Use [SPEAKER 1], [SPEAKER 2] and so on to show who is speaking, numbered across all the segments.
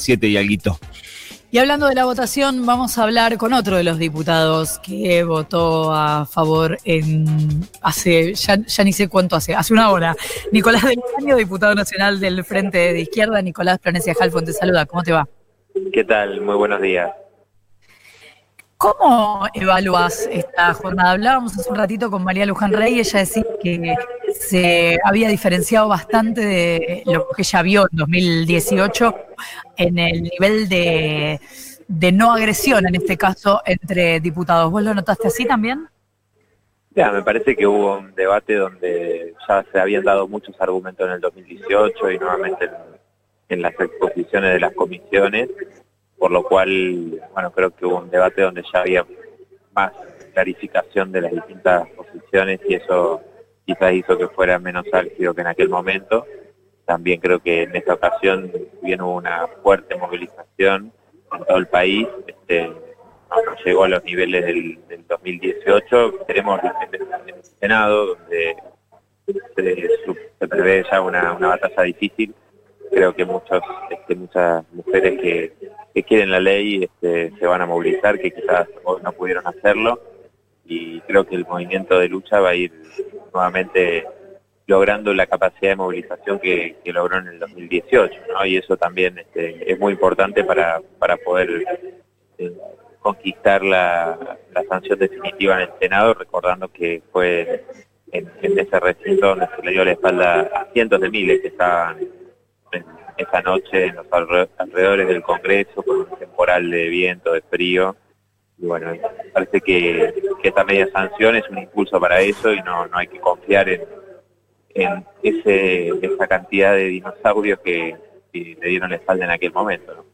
[SPEAKER 1] 7 y alguito.
[SPEAKER 2] Y hablando de la votación, vamos a hablar con otro de los diputados que votó a favor en hace, ya, ni sé cuánto hace, hace una hora. Nicolás del Caño, diputado nacional del Frente de Izquierda. Nicolás Planecia Jalfón te saluda, ¿cómo te va?
[SPEAKER 3] ¿Qué tal? Muy buenos días.
[SPEAKER 2] ¿Cómo evalúas esta jornada? Hablábamos hace un ratito con María Luján Rey, ella decía que se había diferenciado bastante de lo que ella vio en 2018 en el nivel de, no agresión, en este caso, entre diputados. ¿Vos lo notaste así también?
[SPEAKER 3] Ya, me parece que hubo un debate donde ya se habían dado muchos argumentos en el 2018 y nuevamente en, en las exposiciones de las comisiones por lo cual, bueno, creo que hubo un debate donde ya había más clarificación de las distintas posiciones y eso quizás hizo que fuera menos álgido que en aquel momento. También creo que en esta ocasión hubo una fuerte movilización en todo el país, este, no, llegó a los niveles del, 2018. Tenemos en el Senado, donde se, prevé ya una, una batalla difícil. Creo que muchos, este, muchas mujeres que que quieren la ley este, se van a movilizar, que quizás hoy no pudieron hacerlo, y creo que el movimiento de lucha va a ir nuevamente logrando la capacidad de movilización que, logró en el 2018, ¿no? y eso también este, es muy importante para, para poder eh, conquistar la, sanción definitiva en el Senado, recordando que fue en, en, ese recinto donde se le dio la espalda a cientos de miles que estaban esa noche en los alrededores del Congreso con un temporal de viento, de frío. Y bueno, parece que, esta media sanción es un impulso para eso y no, no hay que confiar en, en ese, esa cantidad de dinosaurios que, le dieron la espalda en aquel momento.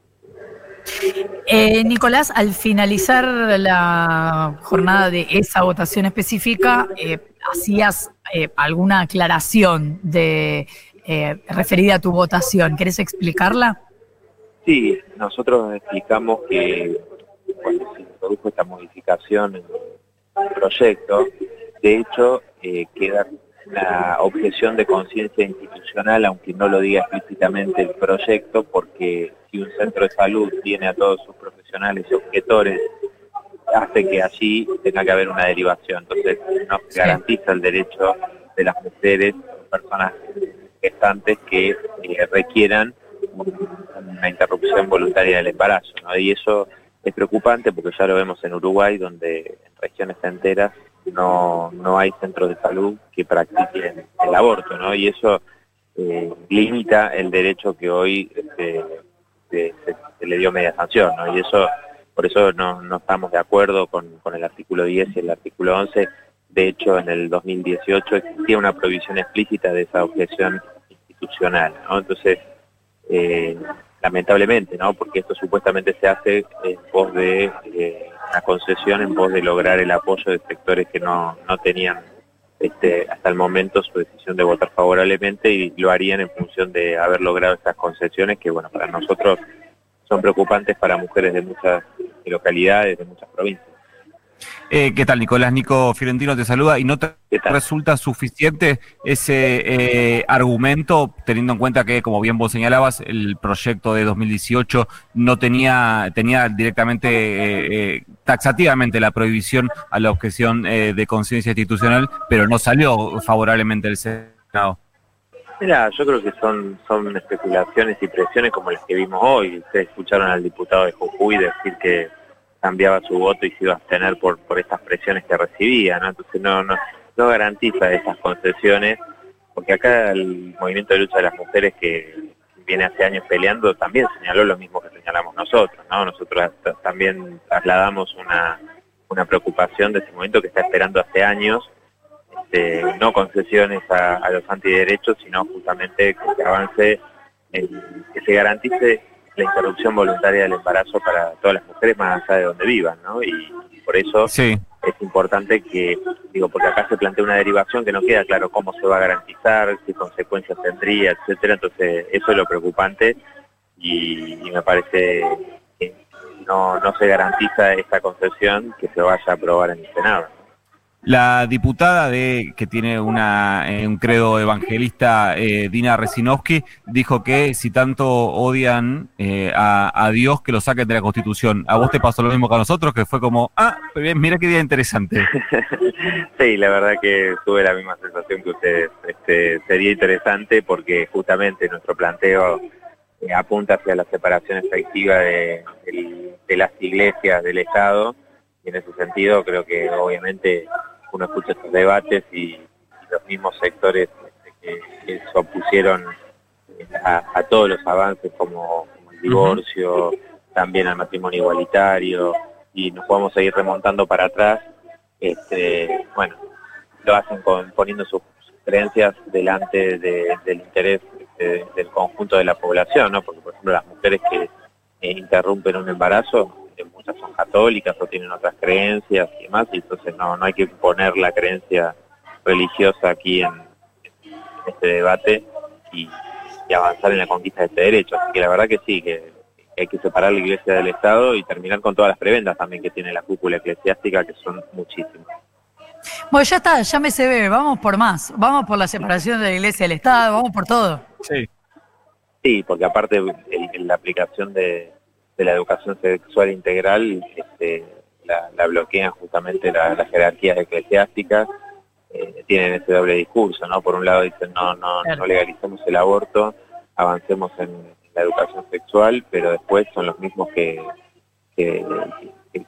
[SPEAKER 2] Eh, Nicolás, al finalizar la jornada de esa votación específica, eh, ¿hacías eh, alguna aclaración de eh, referida a tu votación. ¿Querés explicarla?
[SPEAKER 3] Sí, nosotros explicamos que cuando se introdujo esta modificación en el proyecto, de hecho, eh, queda una objeción de conciencia institucional, aunque no lo diga explícitamente el proyecto, porque si un centro de salud tiene a todos sus profesionales y objetores, hace que allí tenga que haber una derivación. Entonces, no se garantiza el derecho de las mujeres, personas gestantes que eh, requieran una interrupción voluntaria del embarazo, Y eso es preocupante porque ya lo vemos en Uruguay, donde en regiones enteras no, no hay centros de salud que practiquen el aborto, ¿no? Y eso eh, limita el derecho que hoy este, se, le dio media sanción, ¿no? Y eso, por eso no, no estamos de acuerdo con, con el artículo 10 y el artículo 11 de hecho, en el 2018 existía una provisión explícita de esa objeción institucional, ¿no? Entonces, eh, lamentablemente, ¿no? Porque esto supuestamente se hace en pos de eh, una concesión, en pos de lograr el apoyo de sectores que no, no tenían este, hasta el momento su decisión de votar favorablemente y lo harían en función de haber logrado estas concesiones que, bueno, para nosotros son preocupantes para mujeres de muchas localidades, de muchas provincias.
[SPEAKER 1] Eh, ¿Qué tal, Nicolás? Nico Fiorentino te saluda. ¿Y no te resulta suficiente ese eh, argumento, teniendo en cuenta que, como bien vos señalabas, el proyecto de 2018 no tenía, tenía directamente, eh, taxativamente la prohibición a la objeción de conciencia institucional, pero no salió favorablemente el Senado?
[SPEAKER 3] Mira, yo creo que son, son especulaciones y presiones como las que vimos hoy. Ustedes escucharon al diputado de Jujuy decir que cambiaba su voto y se iba a abstener por, por estas presiones que recibía, ¿no? Entonces no, no, no garantiza esas concesiones, porque acá el movimiento de lucha de las mujeres que viene hace años peleando también señaló lo mismo que señalamos nosotros, ¿no? Nosotros también trasladamos una, una preocupación de ese movimiento que está esperando hace años, este, no concesiones a, los antiderechos, sino justamente que se avance, en, que se garantice la interrupción voluntaria del embarazo para todas las mujeres más allá de donde vivan, ¿no? Y, por eso es importante que, digo, porque acá se plantea una derivación que no queda claro cómo se va a garantizar, qué consecuencias tendría, etcétera, entonces eso es lo preocupante y, me parece que no, no se garantiza esta concesión que se vaya a aprobar en el Senado.
[SPEAKER 1] La diputada de que tiene una, eh, un credo evangelista, eh, Dina Resinovsky, dijo que si tanto odian eh, a, Dios, que lo saquen de la Constitución. ¿A vos te pasó lo mismo que a nosotros? Que fue como, ah, mira qué día interesante.
[SPEAKER 3] sí, la verdad que tuve la misma sensación que ustedes. Este, sería interesante porque justamente nuestro planteo apunta hacia la separación efectiva de, de las iglesias del Estado. Y en ese sentido creo que obviamente uno escucha estos debates y, los mismos sectores este, que, se opusieron a, todos los avances como, el divorcio, también al matrimonio igualitario, y nos podemos seguir remontando para atrás, este, bueno, lo hacen con, poniendo sus, creencias delante del interés este, del conjunto de la población, ¿no? Porque, por ejemplo, las mujeres que eh, interrumpen un embarazo católicas o tienen otras creencias y demás, y entonces no, no hay que poner la creencia religiosa aquí en, este debate y, avanzar en la conquista de este derecho. Así que la verdad que sí, que, hay que separar la iglesia del Estado y terminar con todas las prebendas también que tiene la cúpula eclesiástica, que son muchísimas.
[SPEAKER 2] Bueno, ya está, ya me se ve, vamos por más, vamos por la separación de la iglesia del Estado, vamos por todo.
[SPEAKER 3] Sí. Sí, porque aparte la aplicación de, de la educación sexual integral este, la, bloquean justamente las jerarquías eclesiásticas, eh, tienen ese doble discurso, ¿no? Por un lado dicen no, no, no legalicemos el aborto, avancemos en, la educación sexual, pero después son los mismos que, que,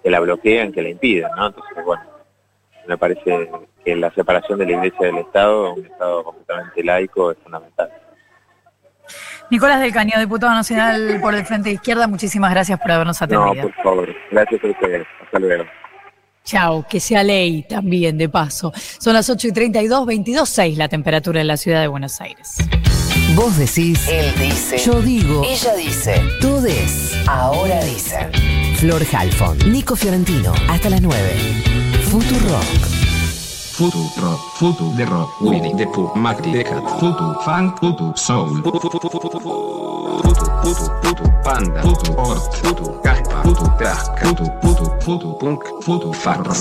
[SPEAKER 3] la bloquean, que la impiden, ¿no? Entonces, bueno, me parece que la separación de la Iglesia del Estado, un Estado completamente laico, es fundamental.
[SPEAKER 2] Nicolás del Caño, diputado nacional por el Frente de Izquierda, muchísimas gracias por habernos atendido.
[SPEAKER 3] No, por favor. Gracias a ustedes. Hasta luego.
[SPEAKER 2] Chao, que sea ley también, de paso. Son las 8 y 32, 22, 6 la temperatura en la ciudad de Buenos Aires.
[SPEAKER 4] Vos decís, él dice, yo digo, ella dice, todes, ahora dicen. Flor Halfon, Nico Fiorentino, hasta las 9. Futurock. Futu rock, futu de rock, Winnie the Pooh, Macri de Cat, futu funk, futu soul, futu futu futu panda, futu ort, futu caspa, futu trasca, futu futu futu punk, futu farro.